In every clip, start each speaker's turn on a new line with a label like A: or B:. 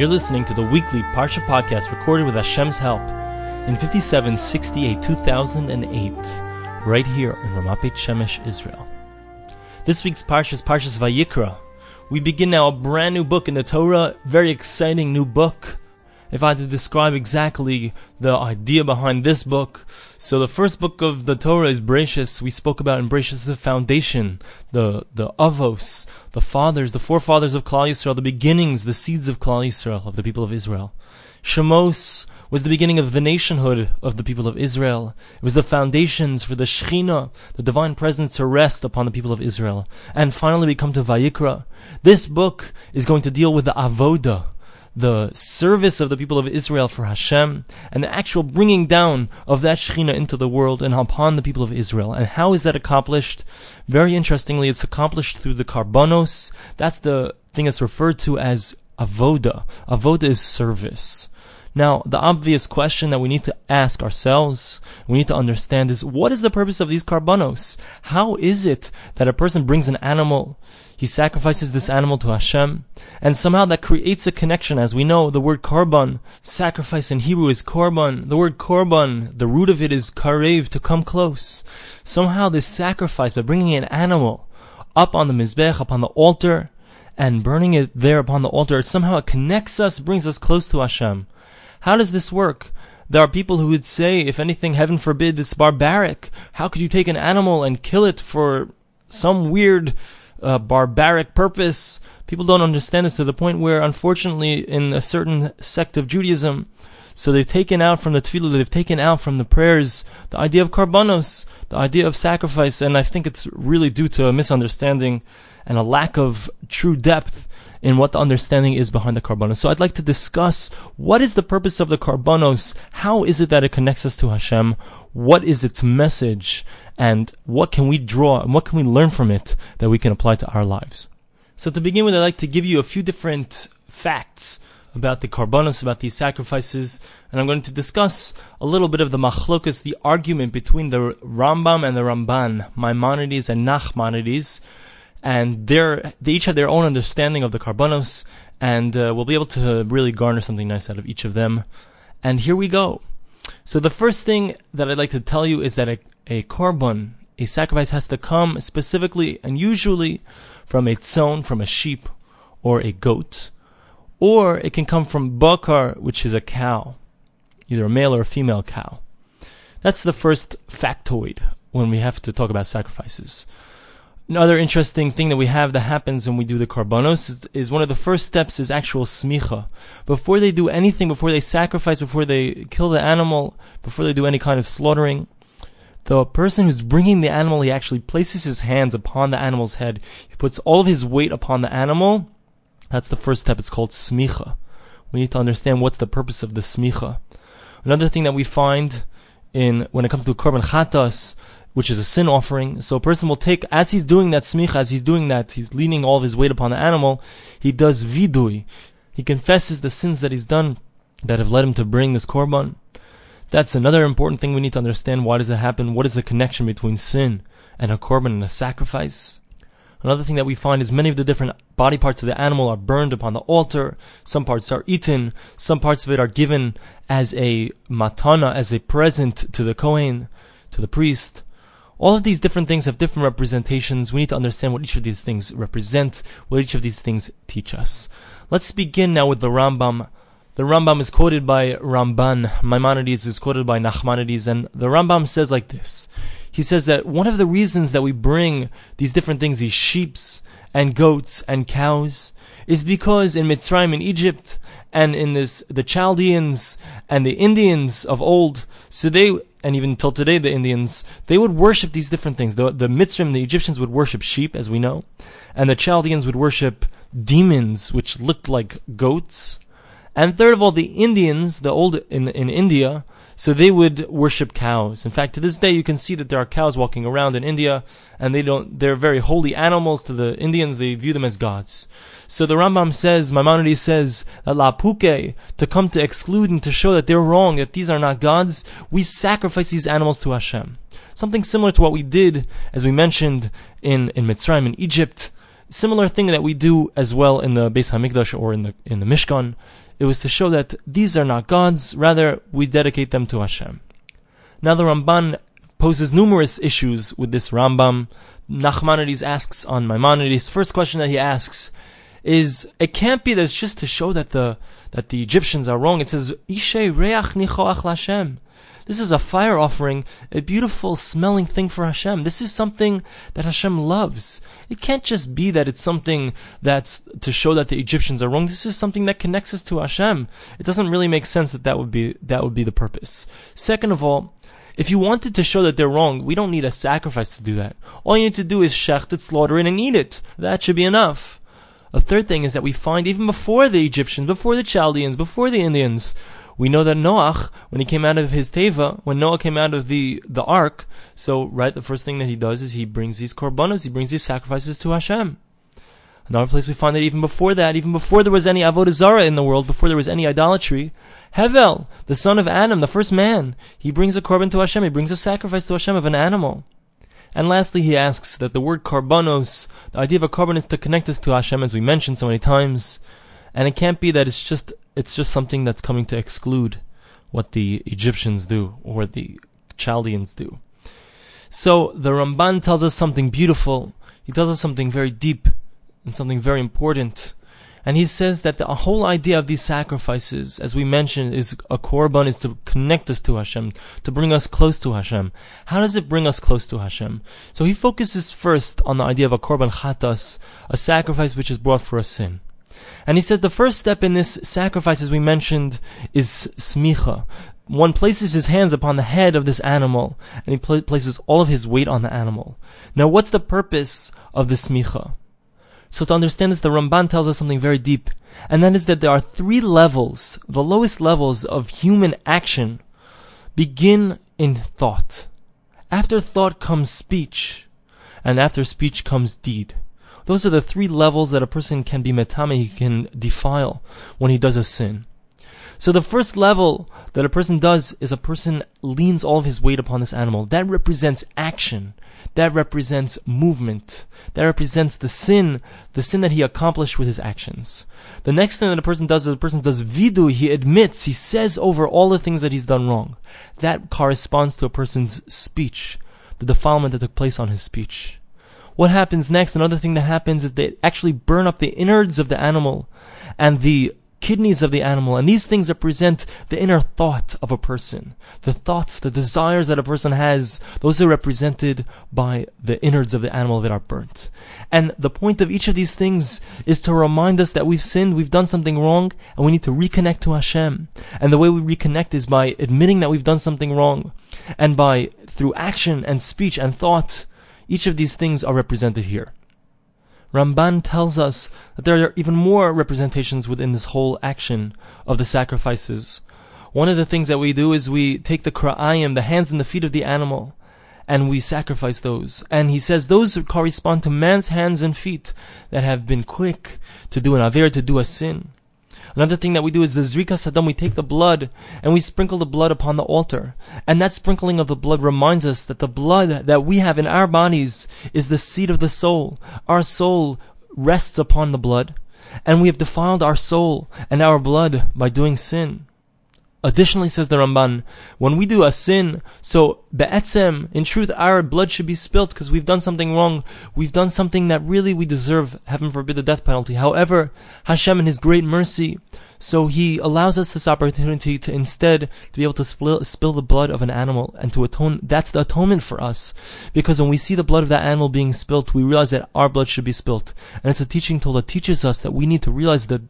A: You're listening to the weekly Parsha podcast recorded with Hashem's help in 5768 2008, right here in Ramat Beit Shemesh, Israel. This week's Parsha is Parshas Vayikra. We begin now a brand new book in the Torah, very exciting new book if I had to describe exactly the idea behind this book, so the first book of the Torah is Bereshis. We spoke about in Bereshis the foundation, the the avos, the fathers, the forefathers of Klal Yisrael, the beginnings, the seeds of Klal Yisrael, of the people of Israel. Shemos was the beginning of the nationhood of the people of Israel. It was the foundations for the Shechina, the divine presence to rest upon the people of Israel. And finally we come to Vayikra. This book is going to deal with the avoda, the service of the people of Israel for Hashem and the actual bringing down of that Shekhinah into the world and upon the people of Israel. And how is that accomplished? Very interestingly, it's accomplished through the karbonos. That's the thing that's referred to as avoda. Avoda is service. Now, the obvious question that we need to ask ourselves, we need to understand is what is the purpose of these karbanos? How is it that a person brings an animal, he sacrifices this animal to Hashem, and somehow that creates a connection. As we know, the word korban, sacrifice in Hebrew is korban. The word korban, the root of it is karev, to come close. Somehow this sacrifice, by bringing an animal up on the mizbech, upon the altar, and burning it there upon the altar, somehow it connects us, brings us close to Hashem. How does this work? There are people who would say, if anything, heaven forbid, this is barbaric. How could you take an animal and kill it for some weird, uh, barbaric purpose? People don't understand this to the point where, unfortunately, in a certain sect of Judaism, so they've taken out from the tefillah, they've taken out from the prayers the idea of karbanos, the idea of sacrifice, and I think it's really due to a misunderstanding and a lack of true depth in what the understanding is behind the karbanos. So I'd like to discuss what is the purpose of the karbanos, how is it that it connects us to Hashem, what is its message, and what can we draw and what can we learn from it that we can apply to our lives. So to begin with, I'd like to give you a few different facts about the karbanos, about these sacrifices, and I'm going to discuss a little bit of the machlokas, the argument between the Rambam and the Ramban, Maimonides and Nachmanides, and they're, they each have their own understanding of the carbonos, and uh, we'll be able to really garner something nice out of each of them. And here we go. So the first thing that I'd like to tell you is that a, a korban, a sacrifice has to come specifically and usually from a tzon, from a sheep or a goat, or it can come from bakar, which is a cow, either a male or a female cow. That's the first factoid when we have to talk about sacrifices. Another interesting thing that we have that happens when we do the karbanos is, is, one of the first steps is actual smicha. Before they do anything, before they sacrifice, before they kill the animal, before they do any kind of slaughtering, the person who's bringing the animal, he actually places his hands upon the animal's head. He puts all of his weight upon the animal. That's the first step. It's called smicha. We need to understand what's the purpose of the smicha. Another thing that we find in when it comes to korban chatas which is a sin offering. So a person will take, as he's doing that smicha, as he's doing that, he's leaning all of his weight upon the animal, he does vidui. He confesses the sins that he's done that have led him to bring this korban. That's another important thing we need to understand. Why does that happen? What is the connection between sin and a korban and a sacrifice? Another thing that we find is many of the different body parts of the animal are burned upon the altar. Some parts are eaten. Some parts of it are given as a matana, as a present to the Kohen, to the priest. All of these different things have different representations. We need to understand what each of these things represent, what each of these things teach us. Let's begin now with the Rambam. The Rambam is quoted by Ramban, Maimonides is quoted by Nachmanides, and the Rambam says like this. He says that one of the reasons that we bring these different things, these sheeps and goats and cows, is because in Mitzrayim, in Egypt, and in this, the Chaldeans and the Indians of old, so they, and even till today, the Indians, they would worship these different things. The, the Mitzrayim, the Egyptians would worship sheep, as we know, and the Chaldeans would worship demons, which looked like goats. And third of all, the Indians, the old, in, in India, so they would worship cows. In fact, to this day, you can see that there are cows walking around in India, and they don't, they're very holy animals to the Indians. They view them as gods. So the Rambam says, Maimonides says, that l'apukei, to come to exclude and to show that they're wrong, that these are not gods, we sacrifice these animals to Hashem. Something similar to what we did, as we mentioned in, in Mitzrayim, in Egypt, similar thing that we do as well in the Beis Hamikdash or in the in the Mishkan. It was to show that these are not gods, rather we dedicate them to Hashem. Now the Ramban poses numerous issues with this Rambam. Nachmanides asks on Maimonides. First question that he asks is it can't be that it's just to show that the that the Egyptians are wrong. It says Ishe Reach Nichoach Lashem. This is a fire offering, a beautiful smelling thing for Hashem. This is something that Hashem loves. It can't just be that it's something that's to show that the Egyptians are wrong. This is something that connects us to Hashem. It doesn't really make sense that that would be that would be the purpose. Second of all, if you wanted to show that they're wrong, we don't need a sacrifice to do that. All you need to do is shecht it, slaughter it, and eat it. That should be enough. A third thing is that we find even before the Egyptians, before the Chaldeans, before the Indians, we know that Noach, when he came out of his teva, when Noah came out of the, the ark, so right, the first thing that he does is he brings these korbanos, he brings these sacrifices to Hashem. Another place we find that even before that, even before there was any avodah zarah in the world, before there was any idolatry, Hevel, the son of Adam, the first man, he brings a korban to Hashem, he brings a sacrifice to Hashem of an animal. And lastly, he asks that the word karbanos, the idea of a korban is to connect us to Hashem, as we mentioned so many times, and it can't be that it's just it's just something that's coming to exclude what the Egyptians do or the Chaldeans do. So the Ramban tells us something beautiful. He tells us something very deep and something very important. And he says that the whole idea of these sacrifices, as we mentioned, is a korban is to connect us to Hashem, to bring us close to Hashem. How does it bring us close to Hashem? So he focuses first on the idea of a korban chatas, a sacrifice which is brought for a sin. And he says the first step in this sacrifice, as we mentioned, is smicha. One places his hands upon the head of this animal, and he pl- places all of his weight on the animal. Now, what's the purpose of the smicha? So to understand this, the Ramban tells us something very deep, and that is that there are three levels, the lowest levels of human action begin in thought. After thought comes speech, and after speech comes deed. Those are the three levels that a person can be metame, he can defile when he does a sin. So the first level that a person does is a person leans all of his weight upon this animal. That represents action. That represents movement. That represents the sin, the sin that he accomplished with his actions. The next thing that a person does is a person does vidu, he admits, he says over all the things that he's done wrong. That corresponds to a person's speech, the defilement that took place on his speech. What happens next? Another thing that happens is they actually burn up the innards of the animal and the kidneys of the animal, and these things represent the inner thought of a person. The thoughts, the desires that a person has, those are represented by the innards of the animal that are burnt. And the point of each of these things is to remind us that we've sinned, we've done something wrong, and we need to reconnect to Hashem. And the way we reconnect is by admitting that we've done something wrong, and by, through action and speech and thought, each of these things are represented here. Ramban tells us that there are even more representations within this whole action of the sacrifices. One of the things that we do is we take the kra'ayim, the hands and the feet of the animal, and we sacrifice those. And he says those correspond to man's hands and feet that have been quick to do an aver, to do a sin. Another thing that we do is the zrikas hadam. We take the blood and we sprinkle the blood upon the altar. And that sprinkling of the blood reminds us that the blood that we have in our bodies is the seed of the soul. Our soul rests upon the blood. And we have defiled our soul and our blood by doing sin. Additionally, says the Ramban, when we do a sin, so be'etzem, in truth, our blood should be spilt because we've done something wrong. We've done something that really we deserve, heaven forbid, the death penalty. However, Hashem in His great mercy, so He allows us this opportunity to instead to be able to spill, spill the blood of an animal and to atone. That's the atonement for us, because when we see the blood of that animal being spilt, we realize that our blood should be spilt, and it's a teaching tool that teaches us that we need to realize the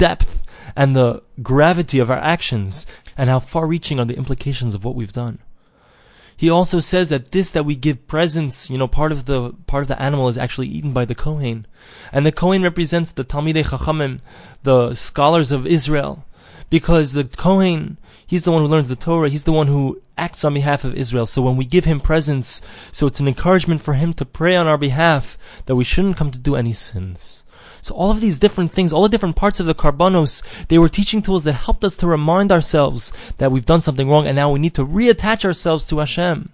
A: depth and the gravity of our actions and how far reaching are the implications of what we've done. He also says that this that we give presents, you know, part of the part of the animal is actually eaten by the Kohen, and the Kohen represents the Talmidei Chachamim, the scholars of Israel, because the Kohen he's the one who learns the Torah, he's the one who acts on behalf of Israel. So when we give him presents, so it's an encouragement for him to pray on our behalf that we shouldn't come to do any sins. So all of these different things, all the different parts of the karbanos, they were teaching tools that helped us to remind ourselves that we've done something wrong and now we need to reattach ourselves to Hashem.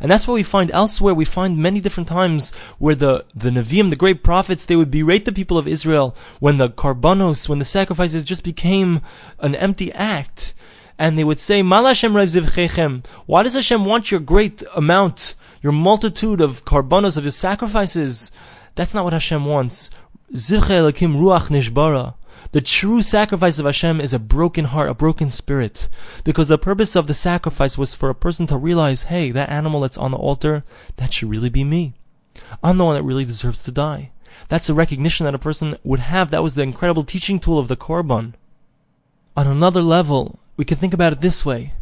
A: And that's what we find elsewhere. We find many different times where the, the Nevi'im, the great prophets, they would berate the people of Israel when the karbanos, when the sacrifices just became an empty act. And they would say, Why does Hashem want your great amount, your multitude of karbanos, of your sacrifices? That's not what Hashem wants. Ruach nishbara. The true sacrifice of Hashem is a broken heart, a broken spirit. Because the purpose of the sacrifice was for a person to realize, hey, that animal that's on the altar, that should really be me. I'm the one that really deserves to die. That's a recognition that a person would have. That was the incredible teaching tool of the Korban. On another level, we can think about it this way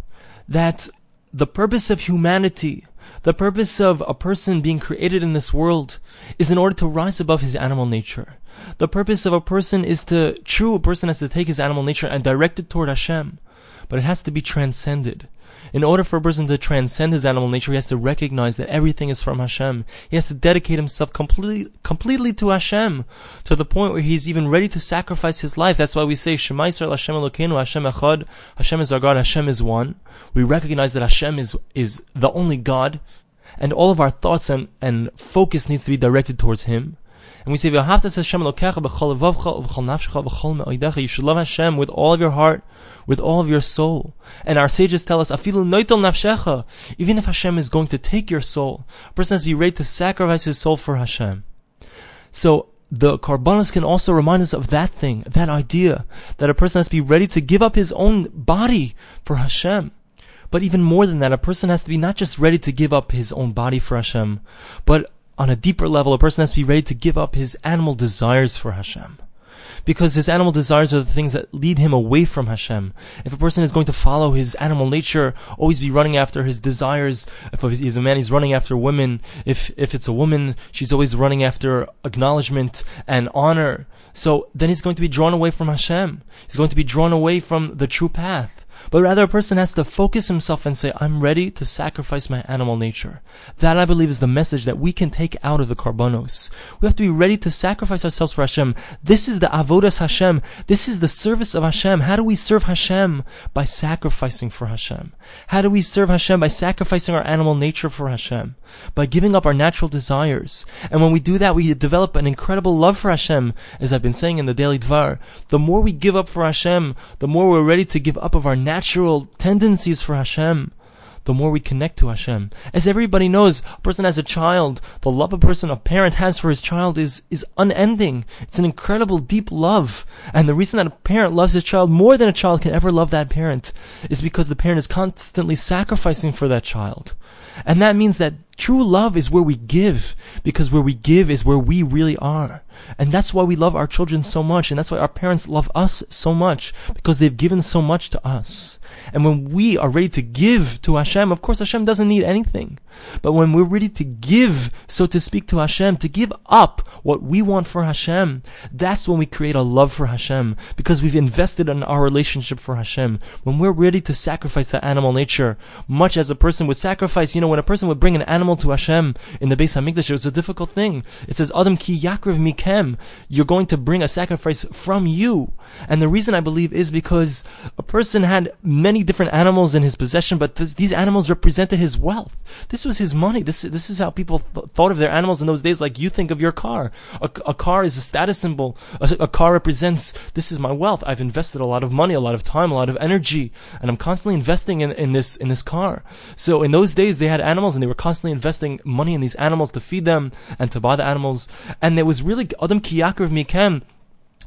A: that the purpose of humanity, the purpose of a person being created in this world, is in order to rise above his animal nature. The purpose of a person is to, true, a person has to take his animal nature and direct it toward Hashem, but it has to be transcended. In order for a person to transcend his animal nature, he has to recognize that everything is from Hashem. He has to dedicate himself completely, completely to Hashem, to the point where he's even ready to sacrifice his life. That's why we say, Shema Yisrael Hashem Elokeinu, Hashem Echad, Hashem is our God, Hashem is one. We recognize that Hashem is, is the only God, and all of our thoughts and, and focus needs to be directed towards Him. And we say, You should love Hashem with all of your heart, with all of your soul. And our sages tell us, Even if Hashem is going to take your soul, a person has to be ready to sacrifice his soul for Hashem. So, the Karbanos can also remind us of that thing, that idea, that a person has to be ready to give up his own body for Hashem. But even more than that, a person has to be not just ready to give up his own body for Hashem, but on a deeper level, a person has to be ready to give up his animal desires for Hashem. Because his animal desires are the things that lead him away from Hashem. If a person is going to follow his animal nature, always be running after his desires, if he's a man, he's running after women. If, if it's a woman, she's always running after acknowledgement and honor. So then he's going to be drawn away from Hashem. He's going to be drawn away from the true path but rather a person has to focus himself and say, I'm ready to sacrifice my animal nature. That I believe is the message that we can take out of the karbanos. We have to be ready to sacrifice ourselves for Hashem. This is the avodas Hashem. This is the service of Hashem. How do we serve Hashem? By sacrificing for Hashem. How do we serve Hashem? By sacrificing our animal nature for Hashem. By giving up our natural desires. And when we do that, we develop an incredible love for Hashem. As I've been saying in the daily Dvar, the more we give up for Hashem, the more we're ready to give up of our natural tendencies for Hashem, the more we connect to Hashem. As everybody knows, a person has a child, the love a person, a parent has for his child is, is unending. It's an incredible, deep love. And the reason that a parent loves his child more than a child can ever love that parent is because the parent is constantly sacrificing for that child. And that means that true love is where we give, because where we give is where we really are. And that's why we love our children so much, and that's why our parents love us so much, because they've given so much to us. And when we are ready to give to Hashem, of course Hashem doesn't need anything. But when we're ready to give, so to speak, to Hashem, to give up what we want for Hashem, that's when we create a love for Hashem, because we've invested in our relationship for Hashem. When we're ready to sacrifice that animal nature, much as a person would sacrifice, you know, when a person would bring an animal to Hashem in the Beis Hamikdash, it was a difficult thing. It says, Adam ki yakriv mikem, you're going to bring a sacrifice from you. And the reason I believe is because a person had many different animals in his possession, but th- these animals represented his wealth. This was his money. This, this is how people th- thought of their animals in those days, like you think of your car. A, a car is a status symbol. A, a car represents, this is my wealth. I've invested a lot of money, a lot of time, a lot of energy, and I'm constantly investing in, in this, in this car. So in those days, they had animals and they were constantly investing money in these animals to feed them and to buy the animals. And there was really Adam ki yakriv mikem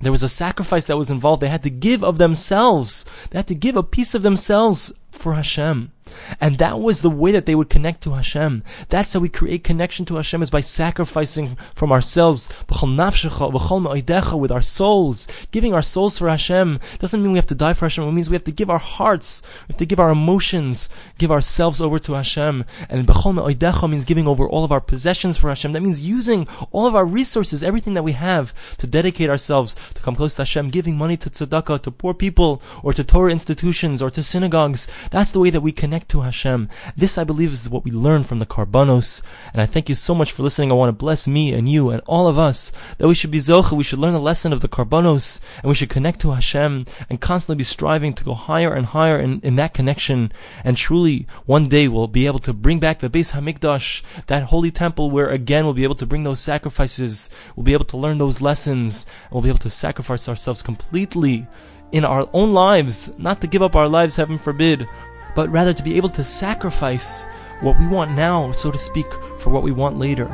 A: there was a sacrifice that was involved. They had to give of themselves. They had to give a piece of themselves for Hashem. And that was the way that they would connect to Hashem. That's how we create connection to Hashem is by sacrificing from ourselves with our souls. Giving our souls for Hashem doesn't mean we have to die for Hashem. It means we have to give our hearts, we have to give our emotions, give ourselves over to Hashem. And means giving over all of our possessions for Hashem. That means using all of our resources, everything that we have, to dedicate ourselves to come close to Hashem, giving money to tzedakah, to poor people, or to Torah institutions, or to synagogues. That's the way that we connect connect to Hashem. This, I believe, is what we learn from the Karbanos. And I thank you so much for listening. I want to bless me and you and all of us that we should be Zocha. We should learn the lesson of the Karbanos and we should connect to Hashem and constantly be striving to go higher and higher in, in that connection. And truly, one day we'll be able to bring back the Beis Hamikdash, that holy temple where again we'll be able to bring those sacrifices. We'll be able to learn those lessons. And we'll be able to sacrifice ourselves completely in our own lives, not to give up our lives, heaven forbid, but rather to be able to sacrifice what we want now, so to speak, for what we want later.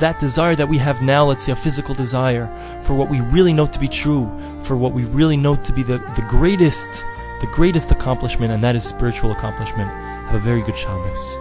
A: That desire that we have now, let's say a physical desire, for what we really know to be true, for what we really know to be the, the greatest, the greatest accomplishment, and that is spiritual accomplishment. Have a very good Shabbos.